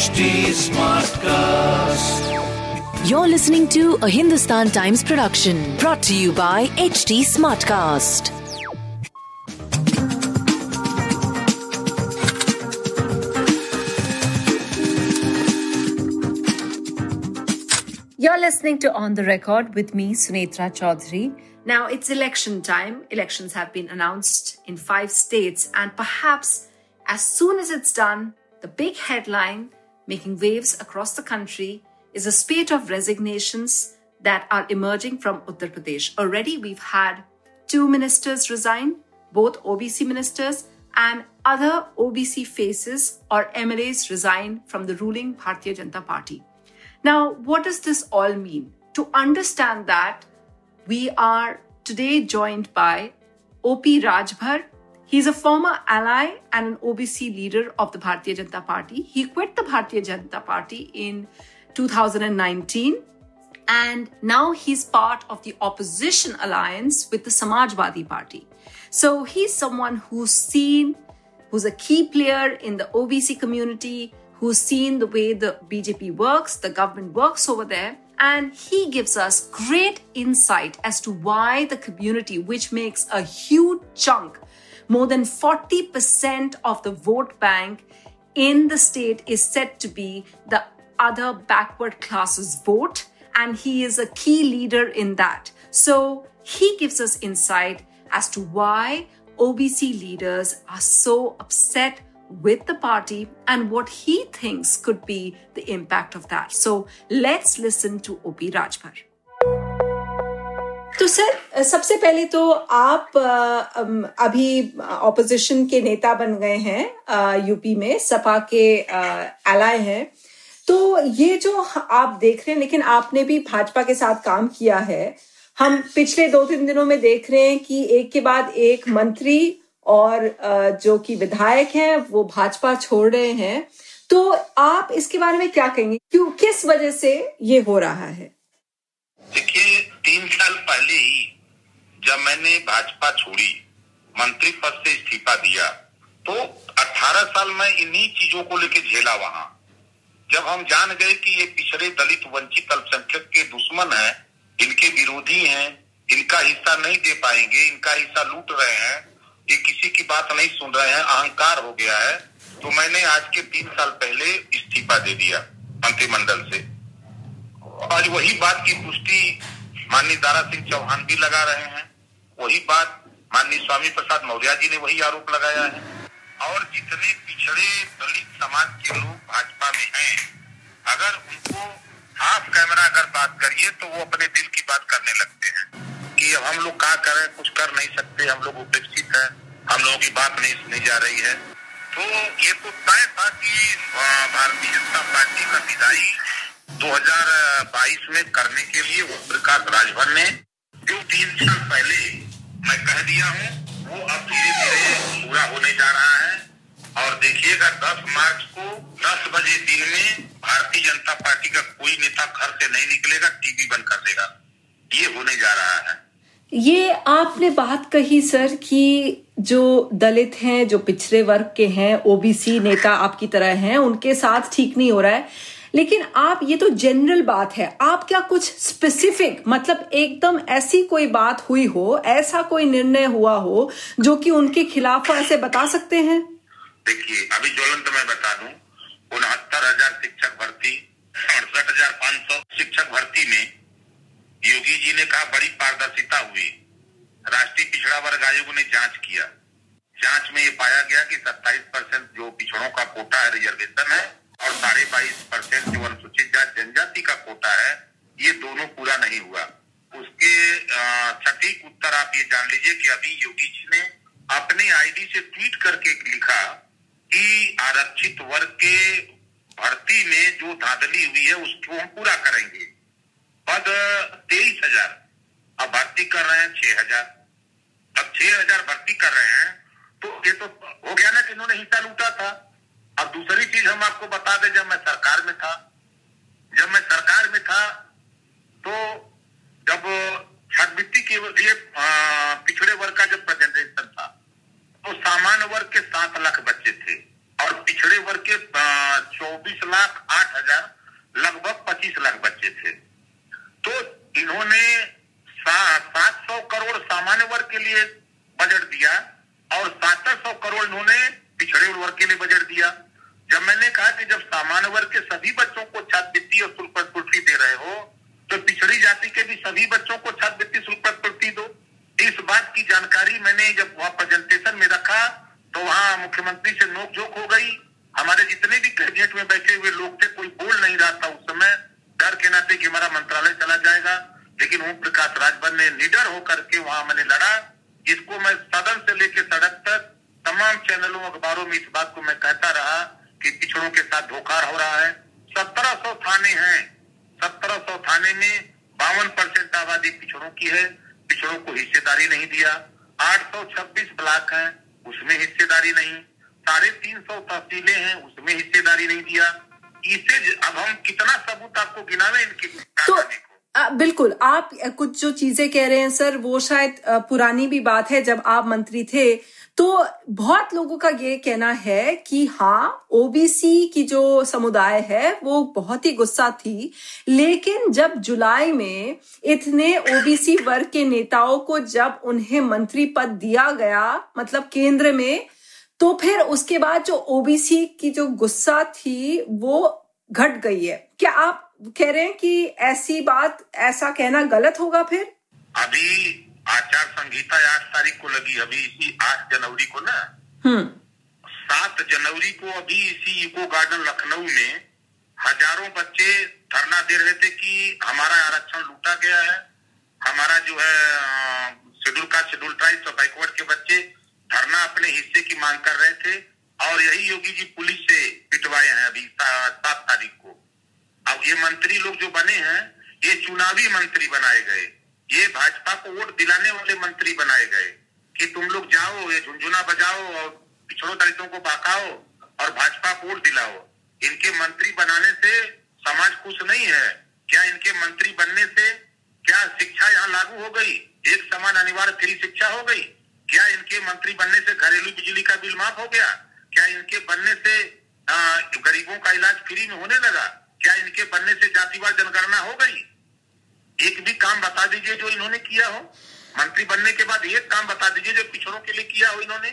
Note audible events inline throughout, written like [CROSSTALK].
HD Smartcast. You're listening to a Hindustan Times production brought to you by HD Smartcast. You're listening to On the Record with me, Sunetra Chaudhary. Now, it's election time. Elections have been announced in five states, and perhaps as soon as it's done, the big headline making waves across the country is a spate of resignations that are emerging from Uttar Pradesh. Already, we've had two ministers resign, both OBC ministers, and other OBC faces or MLAs resign from the ruling Bharatiya Janata Party. Now, what does this all mean? To understand that, we are today joined by OP Rajbhar. He's a former ally and an OBC leader of the Bharatiya Janata Party. He quit the Bharatiya Janata Party in 2019 and now he's part of the opposition alliance with the Samajwadi Party. So he's someone who's seen, who's a key player in the OBC community, who's seen the way the BJP works, the government works over there. And he gives us great insight as to why the community, which makes a huge chunk, more than 40% of the vote bank in the state, is said to be the other backward classes vote. And he is a key leader in that. So he gives us insight as to why OBC leaders are so upset with the party and what he thinks could be the impact of that. So let's listen to OP Rajbhar. तो sir, सबसे पहले तो आप अभी opposition के नेता बन गए हैं यूपी में, सपा के एलाय हैं। तो ये जो आप देख रहे हैं, लेकिन आपने भी भाजपा के साथ काम किया है। हम पिछले दो तीन दिनों में देख रहे हैं कि एक के बाद एक मंत्री और जो कि विधायक हैं, वो भाजपा छोड़ रहे हैं। तो आप इसके बारे में क्या कहेंगे? क्यों, किस वजह से ये हो रहा है? देखिए तीन साल पहले ही जब मैंने भाजपा छोड़ी, मंत्री पद से इस्तीफा दिया तो 18 साल में इन्हीं चीज़ों को लेकर झेला वहाँ। जब हम जान गए कि ये पिछड़े दलित वंचित अल्पसंख्यक के दुश्मन हैं, इनके विरोधी हैं, इनका हिस्सा नहीं दे पाएँगे, इनका हिस्सा लूट रहे हैं, ये किसी की बात नहीं सुन रहे हैं, अहंकार हो गया है तो मैंने आज के तीन साल पहले इस्तीफा दे दिया मंत्रिमंडल से। आज वही बात की पुष्टि माननीय दारा सिंह चौहान भी लगा रहे हैं। वही बात माननीय स्वामी प्रसाद मौर्य जी ने वही आरोप लगाया है। और जितने पिछड़े दलित समाज के लोग भाजपा में हैं, अगर उनको हाफ़ कैमरा अगर बात करिए तो वो अपने दिल की बात करने लगते हैं कि हम लोग क्या करें, कुछ कर नहीं सकते, हम लोग उपेक्षित हैं, हम लोगों की बात नहीं सुनी जा रही है। तो ये तो तय था कि भारतीय जनता पार्टी का विदाई 2022 में करने के लिए ओम प्रकाश राजभर ने जो तीन साल पहले मैं कह दिया हूँ, वो अब धीरे धीरे पूरा होने जा रहा है। और देखिएगा 10 मार्च को 10 बजे दिन में भारतीय जनता पार्टी का कोई नेता घर से नहीं निकलेगा, टीवी बंद कर देगा। ये होने जा रहा है। ये आपने बात कही, सर, कि जो दलित हैं, जो पिछड़े वर्ग के हैं, ओबीसी नेता आपकी तरह हैं, उनके साथ ठीक नहीं हो रहा है। लेकिन आप, ये तो जनरल बात है। आप क्या कुछ स्पेसिफिक मतलब एकदम ऐसी कोई बात हुई हो, ऐसा कोई निर्णय हुआ हो, जो कि उनके खिलाफ ऐसे बता सकते हैं? देखिए, अभी ज्वलंत मैं बता दूँ, उनहत्तर हज़ार शिक्षक भर्ती, अड़सठ हज़ार पाँच सौ शिक्षक भर्ती में योगी जी ने कहा, बड़ी पारदर्शिता हुई। राष्ट्रीय पिछड़ा वर्ग आयोग ने जाँच किया। जाँच में ये पाया गया कि 27 परसेंट जो पिछड़ों का कोटा है, रिजर्वेशन है, और साढ़े बाईस परसेंट जो अनुसूचित जाति जनजाति का कोटा है ये दोनों पूरा नहीं हुआ उसके सटीक उत्तर आप ये जान लीजिए कि अभी योगी जी ने अपने आईडी से ट्वीट करके लिखा कि आरक्षित वर्ग के भर्ती में जो धांधली हुई है, उसको हम पूरा करेंगे। पद तेईस हज़ार। अब भर्ती कर रहे हैं छह हज़ार। अब छह हज़ार भर्ती कर रहे हैं तो ये तो हो गया ना कि इन्होंने हिस्सा लूटा था। अब दूसरी चीज़ हम आपको बता दें, जब मैं सरकार में था, जब मैं सरकार में था तो जब छात्रवृत्ति के लिए पिछड़े वर्ग का जब प्रेजेंटेशन था तो सामान्य वर्ग के सात लाख बच्चे थे और पिछड़े वर्ग के चौबीस लाख आठ हज़ार, लगभग पच्चीस लाख बच्चे थे। तो इन्होंने सात सौ करोड़ सामान्य वर्ग के लिए बजट दिया और सात सौ करोड़ इन्होंने पिछड़े वर्ग के लिए बजट दिया। जब मैंने कहा कि जब सामान्य वर्ग के सभी बच्चों को छात्रवृत्ति और शुल्क दे रहे हो तो पिछड़ी जाति के भी सभी बच्चों को छात्रवृत्ति शुल्क प्रतिपूर्ति दो। इस बात की जानकारी मैंने जब वहाँ प्रेजेंटेशन में रखा तो वहाँ मुख्यमंत्री से नोकझोंक हो गई। हमारे जितने भी कैबिनेट में बैठे हुए लोग थे, कोई बोल नहीं रहा था उस समय। डर के नाते कि हमारा मंत्रालय चला जाएगा। लेकिन ओम प्रकाश राजभर ने निडर होकर के वहाँ मैंने लड़ा। जिसको मैं सदन से लेकर सड़क तक, तमाम चैनलों अखबारों में इस बात को मैं कहता रहा कि पिछड़ों के साथ धोखा हो रहा है। सत्रह सौ थाने हैं। सत्रह सौ थाने में बावन परसेंट आबादी पिछड़ों की है पिछड़ों को हिस्सेदारी नहीं दिया। आठ सौ छब्बीस ब्लॉक है उसमें हिस्सेदारी नहीं। साढ़े तीन सौ तहसीलें हैं उसमें हिस्सेदारी नहीं दिया। इसे अब हम कितना सबूत आपको गिनावे इनके तो आ, बिल्कुल आप कुछ जो चीज़ें कह रहे हैं सर वो शायद पुरानी भी बात है जब आप मंत्री थे तो बहुत लोगों का ये कहना है कि हाँ ओबीसी की जो समुदाय है वो बहुत ही गुस्सा थी लेकिन जब जुलाई में इतने ओबीसी वर्ग के नेताओं को जब उन्हें मंत्री पद दिया गया मतलब केंद्र में तो फिर उसके बाद जो ओबीसी की जो गुस्सा थी वो घट गई है। क्या आप कह रहे हैं कि ऐसी बात ऐसा कहना गलत होगा फिर? अभी आचार संहिता आठ तारीख को लगी अभी इसी आठ जनवरी को ना। हम्म। सात जनवरी को अभी इसी इको गार्डन लखनऊ में हज़ारों बच्चे धरना दे रहे थे कि हमारा आरक्षण लूटा गया है। हमारा जो है शेड्यूल का शेड्यूल ट्राइब और बैकवर्ड के बच्चे धरना अपने हिस्से की मांग कर रहे थे। और यही योगी जी पुलिस से पिटवाए हैं अभी सात तारीख को। अब ये मंत्री लोग जो बने हैं, ये चुनावी मंत्री बनाए गए। ये भाजपा को वोट दिलाने वाले मंत्री बनाए गए। कि तुम लोग जाओ, ये झुंझुना बजाओ और पिछड़ों दलितों को बाकाओ और भाजपा को वोट दिलाओ। इनके मंत्री बनाने से समाज खुश नहीं है। क्या इनके मंत्री बनने से क्या शिक्षा यहाँ लागू हो गई? एक समान अनिवार्य फ्री शिक्षा हो गई? क्या इनके मंत्री बनने से घरेलू बिजली का बिल माफ़ हो गया? क्या इनके बनने से गरीबों का इलाज फ्री में होने लगा? क्या इनके बनने से जातिवाद जनगणना हो गई? एक भी काम बता दीजिए जो इन्होंने किया हो। मंत्री बनने के बाद एक काम बता दीजिए जो पिछड़ों के लिए किया हो इन्होंने।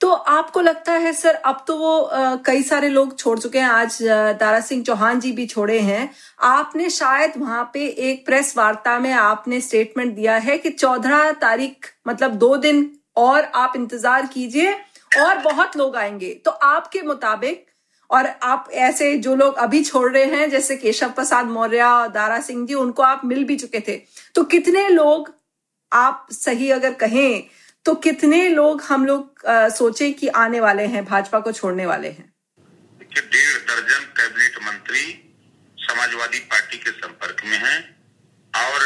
तो आपको लगता है सर अब तो वो आ, कई सारे लोग छोड़ चुके हैं। आज दारा सिंह चौहान जी भी छोड़े हैं। आपने शायद वहाँ पे एक प्रेस वार्ता में आपने स्टेटमेंट दिया है कि चौदह तारीख मतलब दो दिन और आप इंतज़ार कीजिए और बहुत लोग आएँगे। तो आपके मुताबिक और आप ऐसे जो लोग अभी छोड़ रहे हैं, जैसे केशव प्रसाद मौर्य, दारा सिंह जी, उनको आप मिल भी चुके थे। तो कितने लोग आप सही अगर कहें तो कितने लोग हम लोग सोचे कि आने वाले हैं, भाजपा को छोड़ने वाले हैं? डेढ़ दर्जन कैबिनेट मंत्री समाजवादी पार्टी के संपर्क में हैं और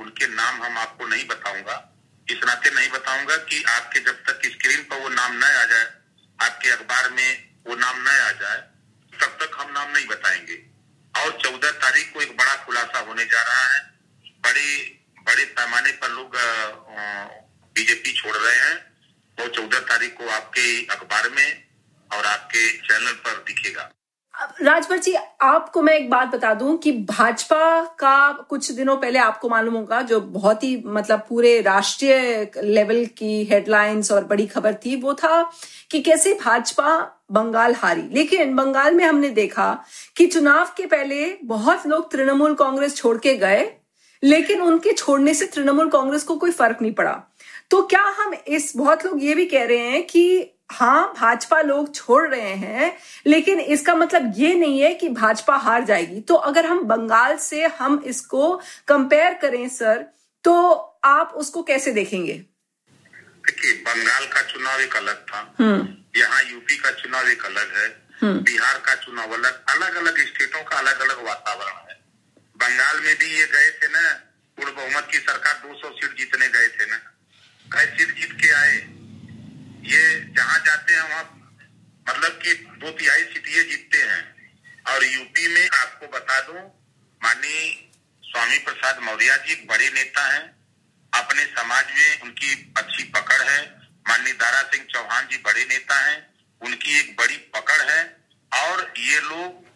उनके नाम हम आपको नहीं बताऊँगा। इस नाते नहीं बताऊँगा कि आपके जब तक स्क्रीन पर वो नाम न आ जाए, आपके अखबार में वो नाम न आ जाए, तब तक हम नाम नहीं बताएँगे। और चौदह तारीख को एक बड़ा खुलासा होने जा रहा है। बड़े बड़े पैमाने पर लोग बीजेपी छोड़ रहे हैं। वो चौदह तारीख को आपके अखबार में और आपके चैनल पर दिखेगा। राजभर जी, आपको मैं एक बात बता दूँ कि भाजपा का कुछ दिनों पहले आपको मालूम होगा, जो बहुत ही मतलब पूरे राष्ट्रीय लेवल की हेडलाइंस और बड़ी खबर थी, वो था कि कैसे भाजपा बंगाल हारी। लेकिन बंगाल में हमने देखा कि चुनाव के पहले बहुत लोग तृणमूल कांग्रेस छोड़ के गए, लेकिन उनके छोड़ने से तृणमूल कांग्रेस को कोई फ़र्क नहीं पड़ा। तो क्या हम इस, बहुत लोग ये भी कह रहे हैं कि हाँ भाजपा लोग छोड़ रहे हैं लेकिन इसका मतलब ये नहीं है कि भाजपा हार जाएगी। तो अगर हम बंगाल से हम इसको कंपेयर करें सर तो आप उसको कैसे देखेंगे? देखिए बंगाल का चुनाव एक अलग था। हम्म। यहाँ यूपी का चुनाव एक अलग है। हम्म। बिहार का चुनाव अलग अलग अलग स्टेटों का अलग अलग वातावरण है। बंगाल में भी ये गए थे ना पूर्ण बहुमत की सरकार 200 सीट जीतने गए थे ना। कई सीट जीत के आए। ये जहाँ जाते हैं, वहाँ मतलब कि दो तिहाई सीटें जीतते हैं। और यूपी में आपको बता दूँ, माननीय स्वामी प्रसाद मौर्य जी बड़े नेता हैं। अपने समाज में उनकी अच्छी पकड़ है। माननीय दारा सिंह चौहान जी बड़े नेता हैं। उनकी एक बड़ी पकड़ है। और ये लोग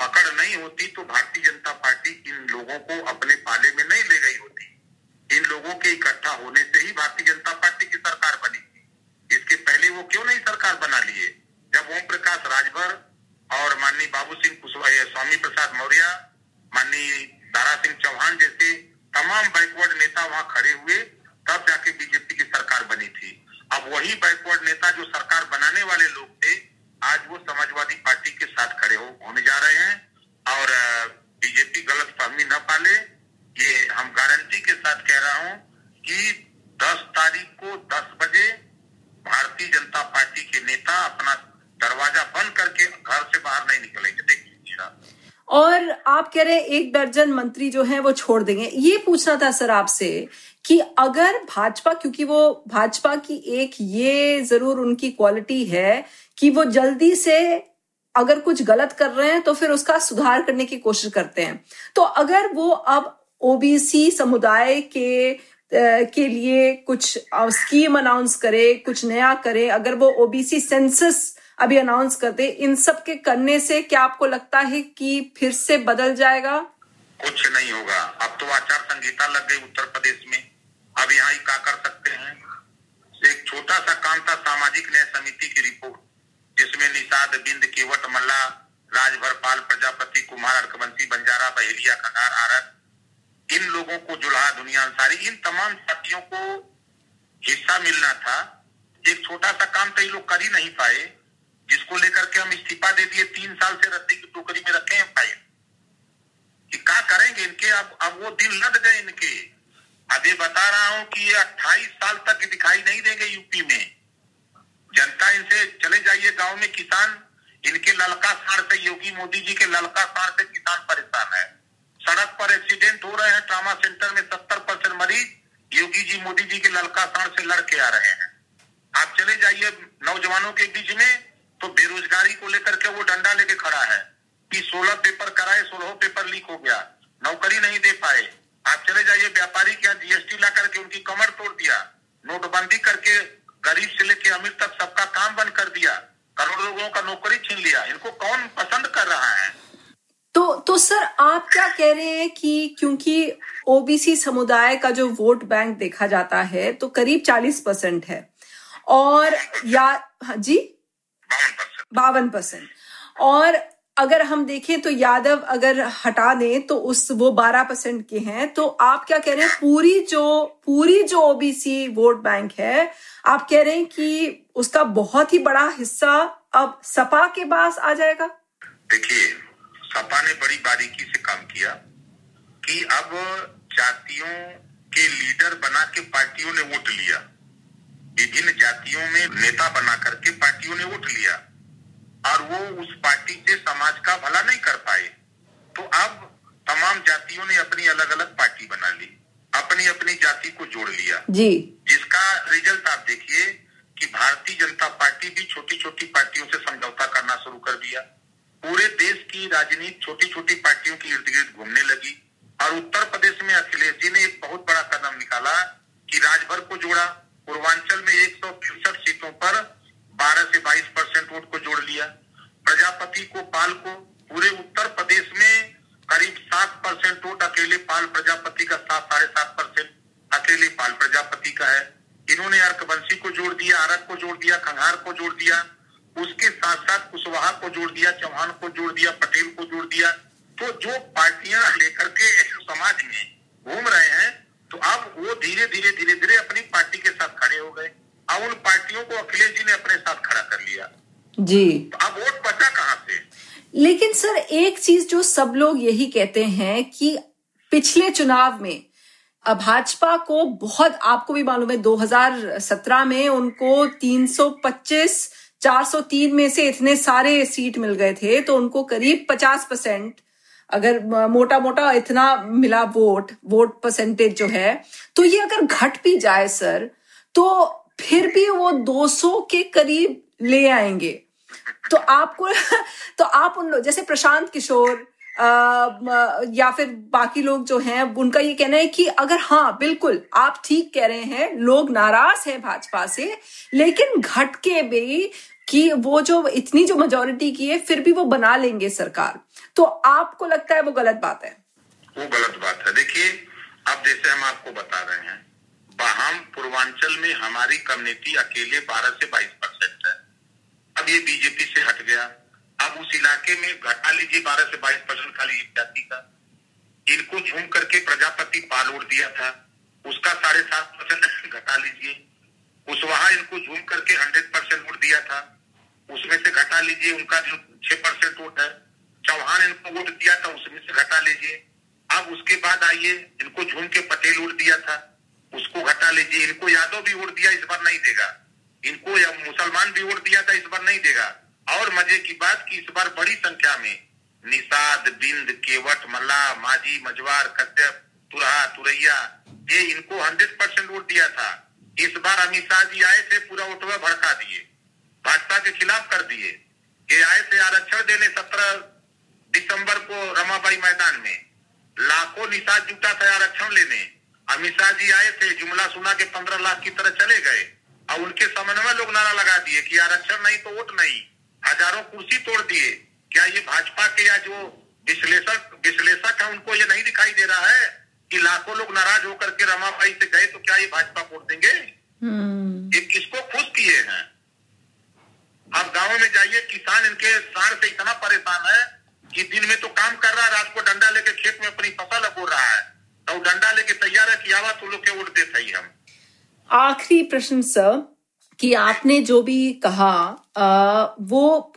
पकड़ नहीं होती तो भारतीय जनता पार्टी इन लोगों को अपने पाले में नहीं ले गई होती। इन लोगों के इकट्ठा होने से ही भारतीय जनता पार्टी की सरकार बनी। इसके पहले वो क्यों नहीं सरकार बना लिए? जब ओम प्रकाश राजभर और माननीय बाबू सिंह कुशवाहा स्वामी प्रसाद मौर्य, माननीय दारा सिंह चौहान जैसे तमाम बैकवर्ड नेता वहाँ खड़े हुए तब जाके बीजेपी की सरकार बनी थी अब वही बैकवर्ड नेता जो सरकार बनाने वाले लोग थे आज वो समाजवादी पार्टी के साथ खड़े हो होने जा रहे हैं और बीजेपी गलत फहमी न पाले ये हम गारंटी के साथ कह रहा हूँ कि 10 तारीख को 10 बजे भारतीय जनता पार्टी के नेता अपना दरवाज़ा बंद करके घर से बाहर नहीं निकलेंगे देख लीजिए और आप कह रहे हैं एक दर्जन मंत्री जो हैं वो छोड़ देंगे। ये पूछना था सर आपसे कि अगर भाजपा, क्योंकि वो भाजपा की एक ये ज़रूर उनकी क्वालिटी है कि वो जल्दी से अगर कुछ गलत कर रहे हैं तो फिर उसका सुधार करने की कोशिश करते हैं। तो अगर वो अब ओबीसी समुदाय के के लिए कुछ स्कीम अनाउंस करे, कुछ नया करे, अगर वो ओबीसी सेंसस अभी अनाउंस कर दे, इन सब के करने से क्या आपको लगता है कि फिर से बदल जाएगा? कुछ नहीं होगा। अब तो आचार संहिता लग गई उत्तर प्रदेश में। अब यहाँ ही क्या कर सकते हैं? एक छोटा सा काम था सामाजिक न्याय समिति की रिपोर्ट, जिसमें निषाद, बिंद, केवट, मल्ला राजभर पाल प्रजापति, कुमार, अर्कवंशी, बंजारा, बहेलिया खंगार आरत, इन लोगों को जुल्हा, दुनिया अंसारी, इन तमाम साथियों को हिस्सा मिलना था। एक छोटा सा काम तो ये लोग कर ही नहीं पाए, जिसको लेकर के हम इस्तीफा दे दिए, तीन साल से रद्दी की टोकरी में रखे हैं फ़ाइल कि क्या करेंगे इनके? अब अब वो दिन लद गए इनके। अभी बता रहा हूँ कि ये अट्ठाईस साल तक दिखाई नहीं देंगे यूपी में। जनता इनसे चले जाइए गाँव में, किसान। इनके ललका साड़ से, योगी मोदी जी के ललका साड़ से किसान परेशान है। सड़क पर एक्सीडेंट हो रहे हैं ट्रामा सेंटर में सत्तर परसेंट मरीज़। योगी जी, मोदी जी के ललका साड़ से लड़के आ रहे हैं। आप चले जाइए नौजवानों के बीच में तो बेरोजगारी को लेकर के वो डंडा लेके खड़ा है। सोलह पेपर कराए सोलह पेपर लीक हो गया। नौकरी नहीं दे पाए। आप चले जाइए व्यापारी क्या जीएसटी ला करके उनकी कमर तोड़ दिया। नोटबंदी करके गरीब से लेके अमीर तक सबका काम बंद कर दिया। करोड़ लोगों का नौकरी छीन लिया। इनको कौन पसंद कर रहा है? तो तो सर आप क्या कह रहे हैं कि क्योंकि ओबीसी समुदाय का जो वोट बैंक देखा जाता है तो करीब चालीस परसेंट है। और या हाँ जी? बावन परसेंट। और अगर हम देखें तो यादव अगर हटा दें तो उस वो बारह परसेंट के हैं तो आप क्या कह रहे हैं? पूरी जो पूरी जो ओबीसी वोट बैंक है, आप कह रहे हैं कि उसका बहुत ही बड़ा हिस्सा अब सपा के पास आ जाएगा? देखिए, सपा ने बड़ी बारीकी से काम किया कि अब जातियों के लीडर बना के पार्टियों ने वोट लिया। विभिन्न जातियों में नेता बना करके पार्टियों ने वोट लिया। और वो उस पार्टी से समाज का भला नहीं कर पाए। तो अब तमाम जातियों ने अपनी अलग अलग पार्टी बना ली अपनी अपनी जाति को जोड़ लिया। जी। जिसका रिज़ल्ट आप देखिए कि भारतीय जनता पार्टी भी छोटी छोटी पार्टियों से समझौता करना शुरू कर दिया। पूरे देश की राजनीति छोटी छोटी पार्टियों के इर्द गिर्द घूमने लगी और उत्तर प्रदेश में अखिलेश जी ने एक बहुत बड़ा कदम निकाला कि राजभर को जोड़ा पूर्वांचल में एक सीटों पर 12 से 22 परसेंट वोट को जोड़ लिया प्रजापति को पाल को पूरे उत्तर प्रदेश में करीब सात परसेंट वोट अकेले पाल प्रजापति का सात साढ़े सात परसेंट अकेले पाल प्रजापति का है इन्होंने अर्कवंशी को जोड़ दिया आरक को जोड़ दिया खंगार को जोड़ दिया उसके साथ साथ कुशवाहा को जोड़ दिया चौहान को जोड़ दिया पटेल को जोड़ दिया तो जो पार्टियाँ लेकर के समाज में घूम रहे हैं तो अब वो धीरे धीरे धीरे धीरे अपनी पार्टी के साथ खड़े हो गए। अब उन पार्टियों को अखिलेश जी ने अपने साथ खड़ा कर लिया। जी। तो अब वोट बचा कहाँ से? लेकिन सर एक चीज़ जो सब लोग यही कहते हैं कि पिछले चुनाव में भाजपा को बहुत आपको भी मालूम है 2017 में उनको 325 403 में से इतने सारे सीट मिल गए थे तो उनको करीब 50 परसेंट अगर मोटा मोटा इतना मिला वोट वोट परसेंटेज जो है तो ये अगर घट भी जाए सर तो फिर भी वो 200 के करीब ले आएँगे। तो आपको [LAUGHS] तो आप उन लोग जैसे प्रशांत किशोर आ, या फिर बाकी लोग जो हैं उनका ये कहना है कि अगर हाँ बिल्कुल आप ठीक कह रहे हैं लोग नाराज़ हैं भाजपा से लेकिन घट के भी कि वो जो इतनी जो मेजोरिटी की है, फिर भी वो बना लेंगे सरकार। तो आपको लगता है वो गलत बात है? वो गलत बात है। देखिए अब जैसे हम आपको बता रहे हैं हम पूर्वांचल में हमारी कम्युनिटी अकेले 12 से 22 परसेंट है। अब ये बीजेपी से हट गया। अब उस इलाके में घटा लीजिए 12 से 22 परसेंट खाली जाति का। इनको झूम करके प्रजापति पाल उड़ दिया था। उसका साढ़े सात परसेंट घटा लीजिए। कुशवाहा इनको झूम करके हंड्रेड परसेंट वोट दिया था। उसमें से घटा लीजिए, उनका जो छह परसेंट वोट है, चौहान इनको वोट दिया था, उसमें से घटा लीजिए। अब उसके बाद आइए, इनको झूम के पटेल वोट दिया था, उसको घटा लीजिए। इनको यादव भी वोट दिया, इस बार नहीं देगा। इनको मुसलमान भी वोट दिया था, इस बार नहीं देगा। और मज़े की बात की इस बार बड़ी संख्या में निषाद, बिंद, केवट, मल्ला, माजी मजवार कश्यप, तुरहा, तुरैया, ये इनको हंड्रेड परसेंट वोट दिया था। इस बार अमित शाह जी आए थे, पूरा ओटवा भड़का दिए। भाजपा के खिलाफ कर दिए। ये आए थे आरक्षण देने सत्रह दिसंबर को रमाबाई मैदान में। लाखों निषाद जुटा था आरक्षण लेने। अमित शाह जी आए थे जुमला सुना के पंद्रह लाख की तरह चले गए। और उनके समन्वय लोग नारा लगा दिए कि आरक्षण नहीं तो वोट नहीं। हज़ारों कुर्सी तोड़ दिए। क्या ये भाजपा के या जो विश्लेषक विश्लेषक है उनको ये नहीं दिखाई दे रहा है कि लाखों लोग नाराज़ होकर के रमाबाई से गए तो क्या ये भाजपा वोट देंगे? हम्म। ये किसको खुश किए हैं? अब गाँव में जाइए किसान इनके सार से इतना परेशान है कि दिन में तो काम कर रहा है रात को डंडा लेके खेत में अपनी फ़सल बो रहा है। तो डंडा लेके तैयार है कि आवा तो लोग के वोट देते ही हम। आखिरी प्रश्न सर कि आपने जो भी कहा आ, वो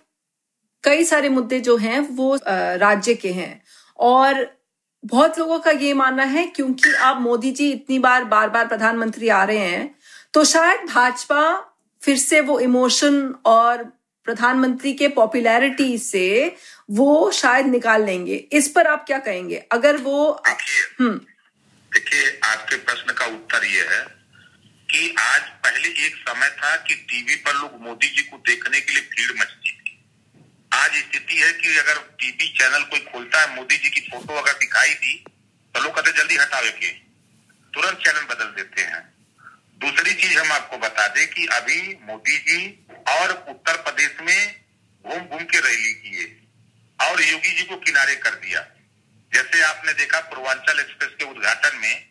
कई सारे मुद्दे जो हैं वो राज्य के हैं। और बहुत लोगों का ये मानना है क्योंकि अब मोदी जी इतनी बार बार बार प्रधानमंत्री आ रहे हैं तो शायद भाजपा फिर से वो इमोशन और प्रधानमंत्री के पॉपुलैरिटी से वो शायद निकाल लेंगे। इस पर आप क्या कहेंगे? अगर वो हम्म। देखिए आपके प्रश्न का उत्तर ये है कि आज पहले एक समय था कि टीवी पर लोग मोदी जी को देखने के लिए भीड़ मचती थी। आज स्थिति है कि अगर टीवी चैनल कोई खोलता है मोदी जी की फ़ोटो अगर दिखाई दी तो लोग कहते जल्दी हटावे के तुरंत चैनल बदल देते हैं। दूसरी चीज़ हम आपको बता दें कि अभी मोदी जी और उत्तर प्रदेश में घूम घूम के रैली किए और योगी जी को किनारे कर दिया। जैसे आपने देखा पूर्वांचल एक्सप्रेस के उद्घाटन में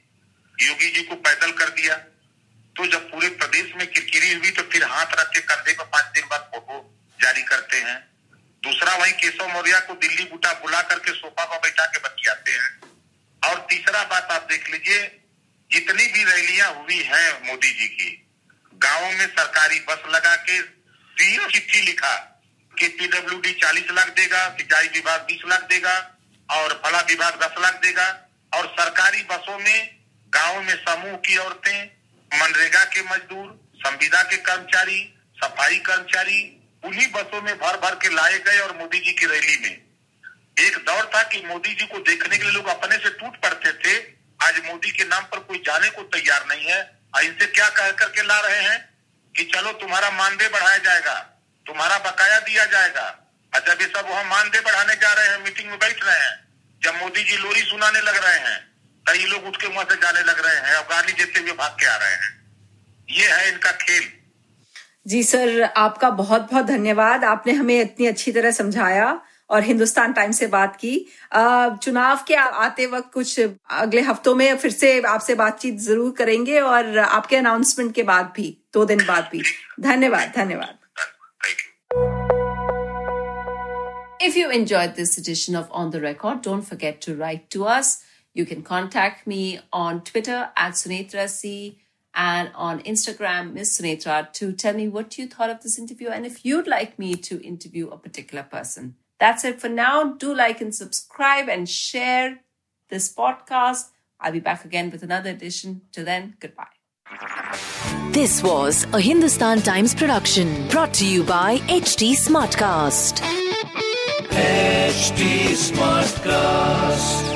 योगी जी को पैदल कर दिया। तो जब पूरे प्रदेश में किरकिरी हुई तो फिर हाथ रख के कंधे पर पाँच दिन बाद फ़ोटो जारी करते हैं। दूसरा, वही केशव मौर्य को दिल्ली बूटा बुला करके सोफा पर बैठा के बतियाते हैं। और तीसरा बात आप देख लीजिए जितनी भी रैलियाँ हुई हैं मोदी जी की, गाँव में सरकारी बस लगा के तीन चिट्ठी लिखा कि पीडब्ल्यू चालीस लाख देगा, सिंचाई विभाग बीस लाख देगा, और फला विभाग दस लाख देगा, और सरकारी बसों में गाँव में समूह की औरतें, मनरेगा के मजदूर, संविदा के कर्मचारी, सफ़ाई कर्मचारी, उन्हीं बसों में भर भर के लाए गए और मोदी जी की रैली में। एक दौर था कि मोदी जी को देखने के लिए लोग अपने से टूट पड़ते थे आज मोदी के नाम पर कोई जाने को तैयार नहीं है। और इनसे क्या कह करके ला रहे हैं कि चलो तुम्हारा मानदेय बढ़ाया जाएगा, तुम्हारा बकाया दिया जाएगा। और जब ये सब वहाँ मानदेय बढ़ाने जा रहे हैं, मीटिंग में बैठ रहे हैं, जब मोदी जी लोरी सुनाने लग रहे हैं, कई लोग उठ के वहाँ से जाने लग रहे हैं और गाली देते हुए भाग के आ रहे हैं। ये है इनका खेल। जी सर, आपका बहुत बहुत धन्यवाद। आपने हमें इतनी अच्छी तरह समझाया। और हिंदुस्तान टाइम से बात की चुनाव के आते वक्त कुछ अगले हफ्तों में फिर से आपसे बातचीत ज़रूर करेंगे और आपके अनाउंसमेंट के बाद भी दो दिन बाद भी धन्यवाद धन्यवाद If you enjoyed this edition of On the Record, don't forget to write to us. You can contact me on Twitter at Sunitra C. and on Instagram, Miss Sunetra, to tell me what you thought of this interview and if you'd like me to interview a particular person. That's it for now. Do like and subscribe and share this podcast. I'll be back again with another edition. Till then, goodbye. This was a Hindustan Times production brought to you by HT Smartcast. HT Smartcast.